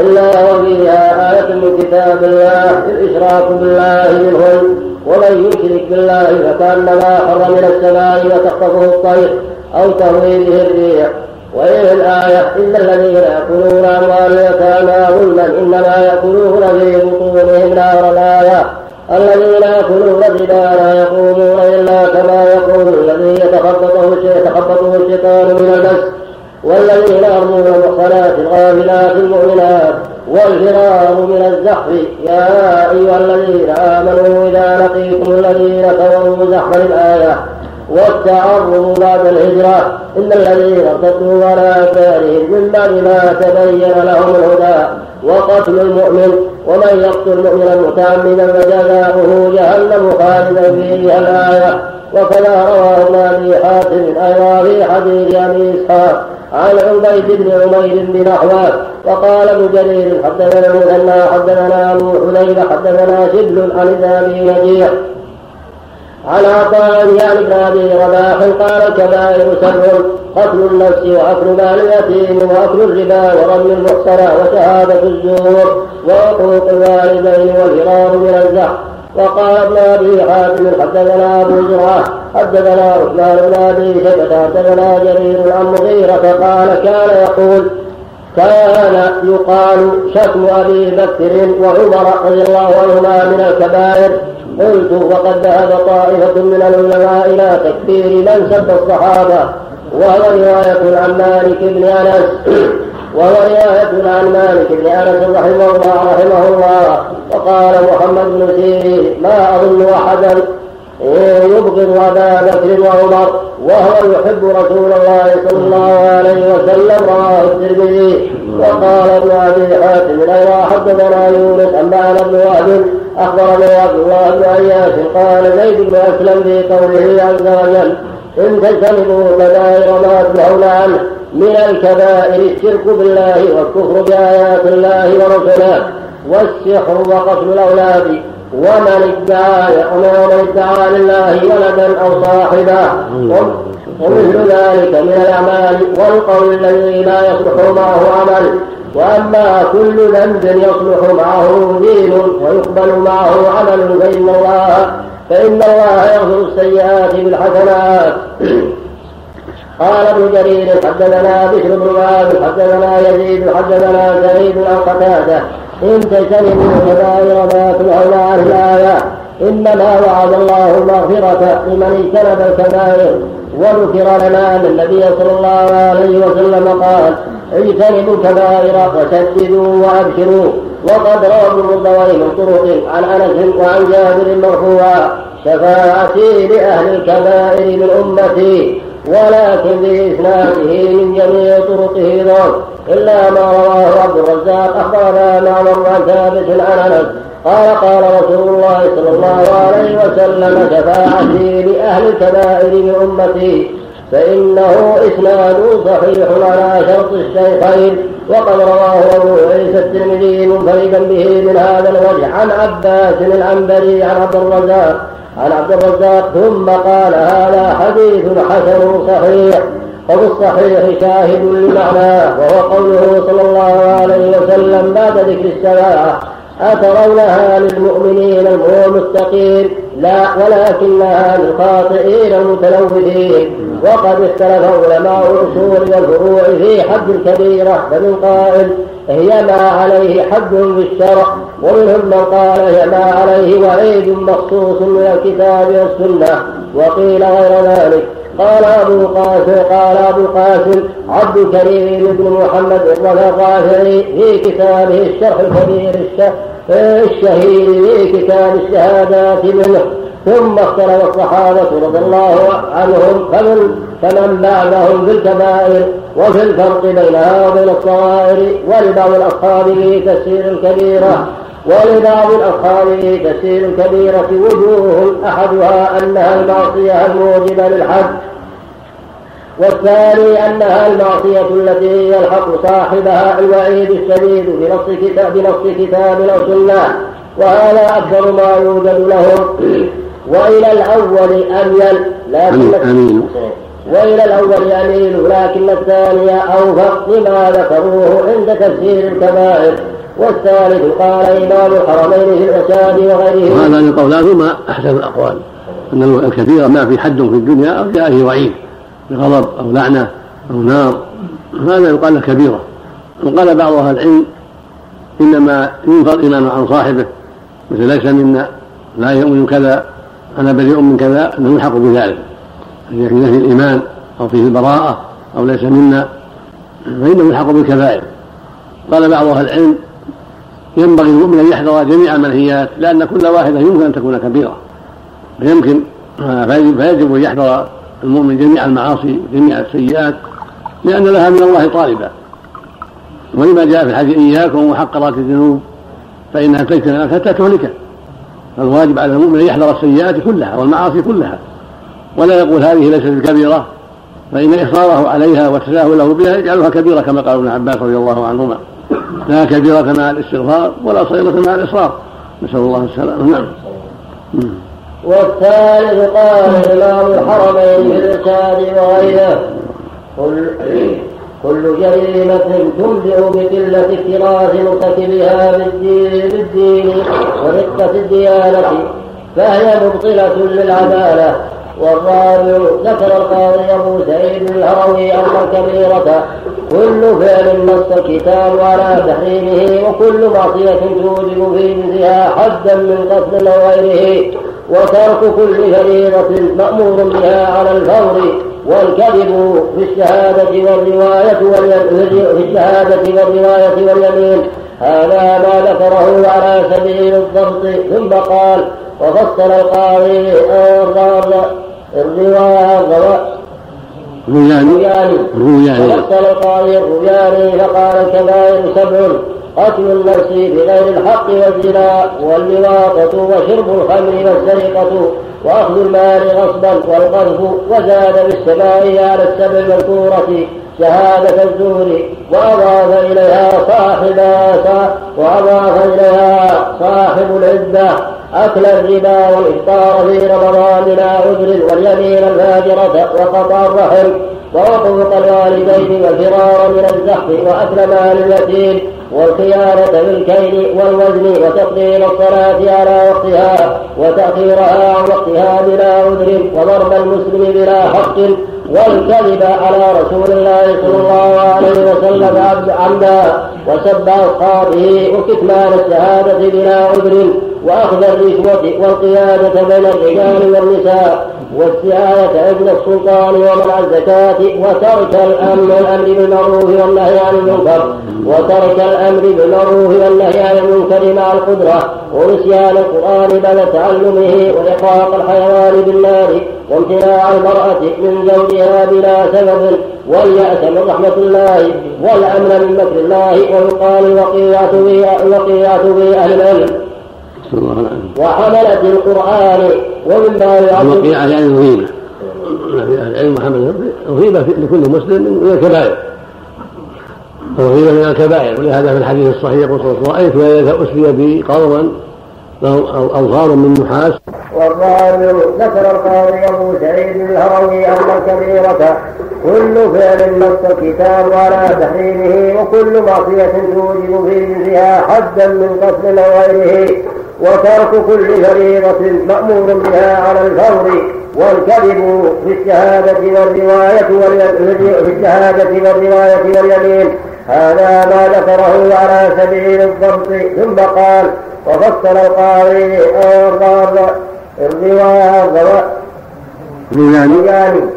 إلا وفيها آية من كتاب الله. الإشراك بالله منهن ومن يشرك بالله فكأنما حر من السماء وتخطفه الطير أو تهوي به الريح. وإلى الآية إن الذين يأكلون أموال اليتامى ظلما إنما يأكلون في بطونهم نار الآية الذين يأكلون الربا لا يقومون يتخبطه الشيطان من المس والذين يرمون المحصنات الغافلات المؤمنات والفرار من الزحف. يا أيها الذين آمنوا إذا لقيتم الذين كفروا زحفا الآية والتعرض بعد الهجرة إن الذين ارتدوا على أدبارهم من بعد ما تبين لهم الهدى وقتل المؤمن ومن يقتل مؤمنا متعمدا فجزاؤه جهنم خالدا فيها الآية. وكذا رواه ابن أبي حاتم أيضا في حديث أبي إسحاق عن عبيد بن عمير بنحوه وقال ابن جرير حدثنا المثنى حدثنا أبو حذيفة حدثنا شبل عن ابن أبي نجيح عن عطاء يعني بن أبي رباح قال الكبائر سبع قتل النفس وأكل مال اليتيم وأكل الربا ورمي المحصنة وشهادة الزور وعقوق الوالدين والفرار من الزحف. وقال ابن أبي حاتم حدثنا أبو زرعة حدثنا عثمان بن أبي شيبة حدثنا جرير عن مغيرة قال كان يقول كان يقال شتم أبي بكر وعمر رضي الله عنهما من الكبائر. قلت وقد ذهب طائفة من العلماء إلى تكفير من سب الصحابة وهو رواية عن مالك بن أنس. وهو رواية عن مالك بن أنس رحمه الله رحمه الله. وقال محمد بن سيرين ما أظن أحدا يبغض أبا بكر وعمر وهو يحب رسول الله صلى الله عليه وسلم. رواه الترمذي. وقال ابن أبي حاتم أيضا حدثنا يونس أنبأنا ابن وهب أخبرني عبد الله بن عياش قال زيد بن أسلم في قوله عز وجل إن تجتنبوا كبائر ما تنهون عنه من الكبائر الشرك بالله والكفر بآيات الله ورسله. والسحر وقتل الأولاد ومن ادعى ومن ادعى لله ولدا أو صاحبا ومثل ذلك من الأعمال والقول الذي لا يصلح معه عمل. وأما كل ذنب يصلح معه دين ويقبل معه عمل فإن الله فإن الله يغفر السيئات بالحسنات. قال ابن جرير حدثنا بشر بن معاذ حدثنا يزيد حدثنا سعيد عن قتاده إن تجتنبوا كبائر ما تنهون عنه الايه إنما وعد الله المغفرة لمن اجتنب الكبائر. وذكر لنا أن النبي صلى الله عليه وسلم قال اجتنبوا الكبائر وسددوا وأبشروا. وقد روى ابن من طرق عن أنس وعن جابر مرفوعا شفاعتي لأهل الكبائر من أمتي ولكن بإسناده من جميع طرقه ضعف إلا ما رواه عبد الرزاق أخبرنا معمر عن ثابت عن أنس. قال قال رسول الله صلى الله عليه وسلم شفاعتي لأهل الكبائر من أمتي. فإنه إسناد صحيح على شرط الشيخين. وقد رواه أبو عيسى الترمذي منفردا به من هذا الوجه. عن عباس العنبري عن عبد الرزاق. عن عبد الرزاق ثم قال هذا حديث حسن صحيح. وفي الصحيح شاهد لمعناه وهو قوله صلى الله عليه وسلم بعد ذكر السماعة أترونها للمؤمنين المستقيم لا ولكنها للخاطئين المتلوثين. وقد اختلف علماء الأصول والفروع في حد الكبيره فمن قائل هي ما عليه حد في الشرع ومنهم من قال هي ما عليه وعيد مخصوص من الكتاب والسنة وقيل غير ذلك. قال أبو قاسم قال أبو قاسم عبد الكريم بن محمد الرافعي في كتابه الشرح الكبير الشهير في كتاب الشهادات منه. ثم اختلف الصحابة رضي الله عنهم فمن فمن بعدهم في الكبائر وفي الفرق بينها وبين الصغائر ولبعض الأصحاب في تفسير كبيرة ولبعض الأصحاب في تفسير الكبيرة وجوه أحدها أنها المعصية الموجبة للحد والثاني أنها المعصية التي يلحق صاحبها الوعيد الشديد بنص كتاب بنص كتاب أو سنة وهذا أكثر ما يوجد لهم. وإلى الأول أميل لكن أمين وإلى الأول أميل لكن الثاني أوفق لما ذكروه عند تفسير الكبائر. والثالث قال إمام الحرمين في الإرشاد وغيره. وهذا القولان هما أحسن الأقوال أن الكبيرة ما في حد في الدنيا أو جاء فيه وعيد بغضب أو لعنة أو نار هذا يقال له كبيرة. وقال بعض أهل العلم إنما ينفر الإيمان عن صاحبه مثل ليس منا لا يؤمن كذا أنا بريء من كذا أنه يلحق بذلك. في نفي الإيمان أو فيه البراءة أو ليس منا فإنه يلحق بالكبائر. قال بعض أهل العلم ينبغي المؤمن أن يحذر جميع المنهيات لأن كل واحدة يمكن أن تكون كبيرة. فيمكن فيجب أن يحذر المؤمن جميع المعاصي جميع السيئات لأن لها من الله طالبا ولما جاء في الحديث إياكم وحقرات الذنوب فإنها تجتمع حتى تهلكه فالواجب على المؤمن أن يحذر السيئات كلها والمعاصي كلها. ولا يقول هذه ليست بكبيرة فإن إصراره عليها وتساهله بها يجعلها كبيرة كما قال ابن عباس رضي الله عنهما. لا كبيرة مع الاستغفار ولا صغيرة مع الإصرار. نسأل الله السلامة. نعم. والثالث قال إمام الحرمين في الإرشاد وغيره كل كل جريمة تنبئ بقلة اكتراث مرتكبها بالدين, بالدين ورقة الديانة فهي مبطلة للعدالة. والرابع ذكر القاضي أبو سعيد الهروي أن الكبيرة كل فعل نص الكتاب على تحريمه وكل معصية توجب في جزها حدا من قتل أو غيره. وترك كل فريضة مأمور بها على الفور والكذب في الشهادة والرواية في الشهادة والرواية واليمين. هذا ما ذكره على سبيل الضبط ثم قال وفصل القاضي الرواية الروياني الروياني وفصل القاضي الروياني فقال الكبائر سبع. قتل النفس بغير الحق والزنا واللواطة وشرب الخمر والسرقة وأخذ المال غصبا والقذف وزاد بالسماء على السبع المذكورة شهادة الزور وأضاف إليها صاحب وأضاف إليها صاحب العدة أكل الربا والإفطار في رمضان بلا عذر واليمين الفاجرة وقطع الرحم وعقوق الوالدين والفرار من الزحف وأكل مال اليتيم والخيانة بالكيل والوزن وتقديم الصلاة على وقتها وتأخيرها عن وقتها بلا عذر وضرب المسلم بلا حق والكذب على رسول الله صلى الله عليه وسلم عمدا وسب أصحابه وكتمان الشهادة بلا عذر وأخذ الرشوة والقيادة بين الرجال والنساء واستعانة ابن السلطان ومنع الزكاة وترك الأمر الأمر بالمعروف والنهي عن المنكر وترك الأمر بالمعروف والنهي عن المنكر مع القدرة ونسيان القرآن بعد تعلمه وإحراق الحيوان بالنار وامتناع المرأة من زوجها بلا سبب واليأس من رحمة الله والأمن من مكر الله ويقال الوقيعة في أهل العلم. وحملت القرآن ومما يعظم الوقيعة يعني الغيبة العلم محمد الغيبة لكل مسلم من الكبائر. الغيبة من الكبائر. ولهذا في الحديث الصحيح يقول صلى الله عليه وسلم رأيت إذا أسري بي قوما لهم أوصار من نحاس والرابع ذكر القاضي أبو سعيد الهروي أن الكبيرة كل فعل نص الكتاب على تحريمه وكل معصية توجب في جنسها حدا من قتل أو غيره وترك كل فريضة مأمور بها على الفور والكذب في الشهادة والرواية في الشهادة والرواية واليمين. هذا ما ذكره على سبيل الضبط. ثم قال وفصل القاضي الرواية الروياني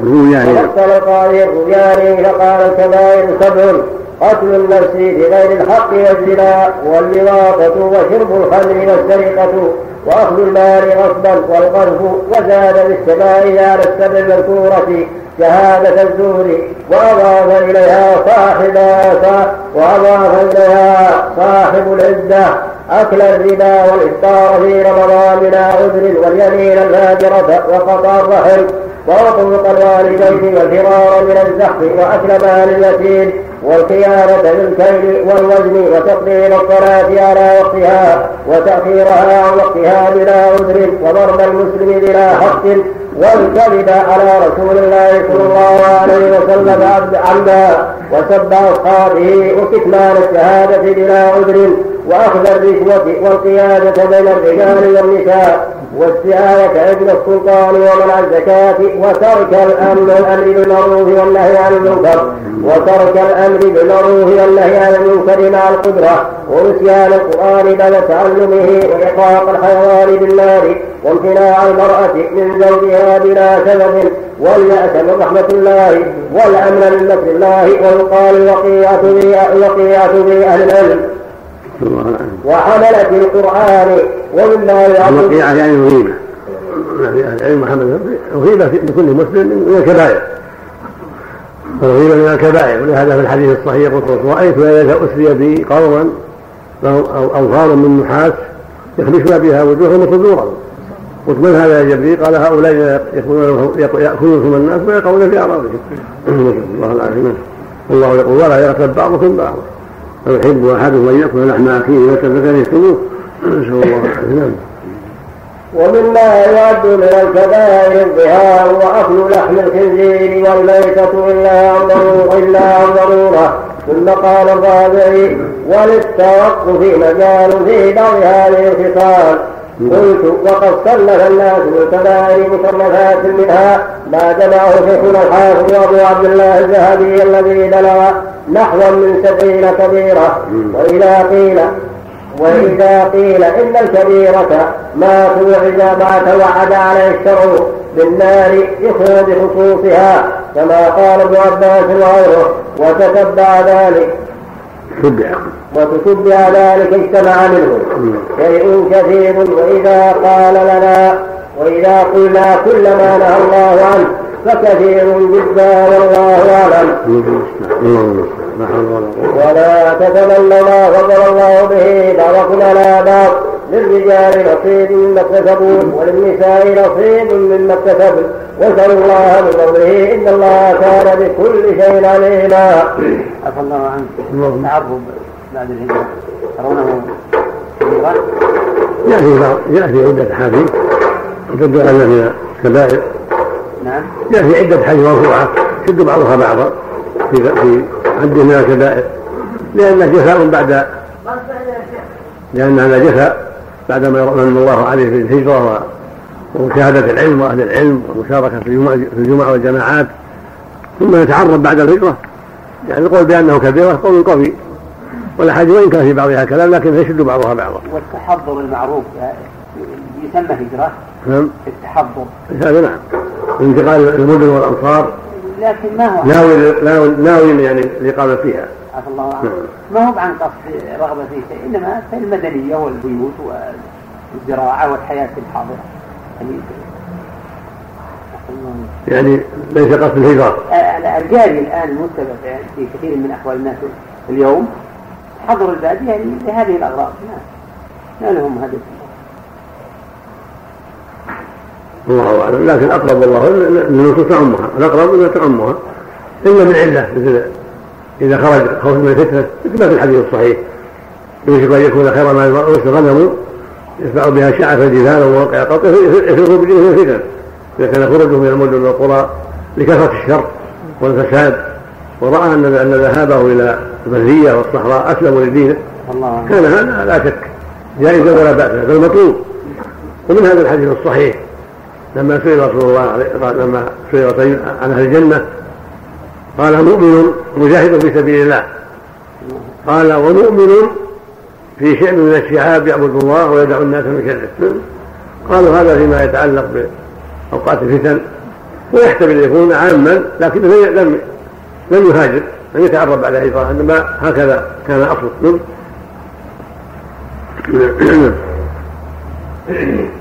الروياني وفصل القاضي الروياني فقال الكبائر سبع. قتل النفس بغير الحق والزنا واللواطة وشرب الخمر والسرقة وأخذ المال غصبا والقذف وزاد بالسماء على السبع المذكورة شهادة الزور وأضاف إليها صاحب وأضاف إليها صاحب العزة أكل الربا والإفطار في رمضان بلا عذر واليمين الفاجرة وقطع الرحم وعقوق الوالدين والفرار من الزحف وأكل مال اليتيم والخيانة بالكيل والوزن وتقديم الصلاة على وقتها وتأخيرها عن وقتها بلا عذر وضرب المسلم بلا حق والكذب على رسول الله صلى الله عليه وسلم عمدا وسب أصحابه وكتمان الشهادة بلا عذر وأخذ الرشوة والقيادة بين الرجال والنساء واستعانة ابن السلطان ومنع الزكاة وترك الأمر الأمر بالمعروف والنهي عن المنكر. وترك الأمر بالمعروف والنهي عن المنكر مع القدرة ونسيان القرآن بعد تعلمه وإحراق الحيوان بالنار وامتناع المرأة من زوجها بلا سبب. واليأس من رحمة الله والأمن من مكر الله ويقال الوقيعة بأهل العلم. وحملت القرآن ومما يعظم يعني الغيبة يعني أهل العلم محمد. الغيبة لكل مسلم من الكبائر. والغيبة من الكبائر. ولهذا في الحديث الصحيح قلت رأيت ليلة أسري بي قوما لهم أوفار من نحاس يخمشون بها وجوههم وصدورهم قلت من هذا يا جبريل؟ قال هؤلاء يأكلون ثم الناس ويقعون في أعراضهم. الله العافية الله يقول ولا يغتب بعضكم بعضا. ويحب احدهم ان ياكل لحم أخيه وكذا يشتموه نسأل الله العافية. ومما يعد من الكبائر الظهار وأكل لحم الخنزير والميتة إلا إلا ضرورة. ثم قال الرابعي وللتوقف مجال في بعض هذه الخصال. قلت وقد صلف الناس بالكبائر مصنفات منها ما جمعه شيخنا الحافظ أبو عبد الله الذهبي الذي بلغ نحوا من سبعين كبيرة. وإذا قيل وإذا قيل إن الكبيرة ما توعد ما توعد عليه الشرع بالنار يخرج بخصوصها كما قال ابن عباس وغيره. وتتبع ذلك وتتبع ذلك اجتمع منه. شيء كثير وإذا قال لنا وإذا قلنا كل ما نهى الله عنه فكثير جدا والله أعلم ولا تتمنوا ما فضل الله به بعضكم على بعض للرجال نصيب مما اكتسبوا وللنساء نصيب مما اكتسبن واسألوا الله من فضله إن الله كان بكل شيء عليما. عفى الله عنك. تعرض بعد الهجرة ترونه كبيرا؟ يأتي يأتي عدة أحاديث تدل على من الكبائر. نعم. يأتي عدة حديث مرفوعة تشد بعضها بعضا في في عد من الكبائر لأنه جفاء بعد لأن هذا جفاء بعدما من الله عليه في الهجرة ومشاهدة العلم وأهل العلم والمشاركة في الجمعة والجماعات ثم يتعرض بعد الهجرة يعني القول بأنه كبيرة قول قوي والأحاديث وإن كان في بعضها كلام لكن يشد بعضها بعضا. والتحضر المعروف يسمى هجرة. نعم. التحضر. هذا نعم. انتقال المدن والأمصار لكن ما هو؟ ناوي ناوي يعني الإقامة فيها. عفى الله عنه. نعم. ما هو عن قصد رغبة في شيء؟ إنما في المدنية والبيوت والزراعة والحياة الحاضرة. يعني ليس قصد الهجرة. الجاري الآن المتبع في كثير من أحوال الناس اليوم. حضر البادية يعني لهذه الأغراض. ما لهم هدف الله أعلم. لكن أقرب الله النصوص تعمها الأقرب انها تعمها إلا من علة مثل إذا خرج خوف من الفتنة مثل ما في الحديث الصحيح. يوشك أن يكون خير ما يرث غنم يتبع بها شعث الجبال ووقع قطر يفر بدينه الفتن إذا كان خروجه من المدن والقرى لكثرة الشر والفساد ورأى أن أن ذهابه إلى البرية والصحراء أسلم لدينه كان هذا لا شك. جائزا ولا بأس بل مطلوب. ومن هذا الحديث الصحيح لما سئل رسول الله لما سئل عن أهل الجنة قال مؤمن مجاهد في سبيل الله. قال ومؤمن في شأن من الشعاب يعبد الله ويدع الناس من شره قالوا هذا فيما يتعلق بأوقات الفتن ويحتمل أن يكون عاما لكنه لم لم يهاجر لم يتعرض بعد الهجره إنما هكذا كان أصله.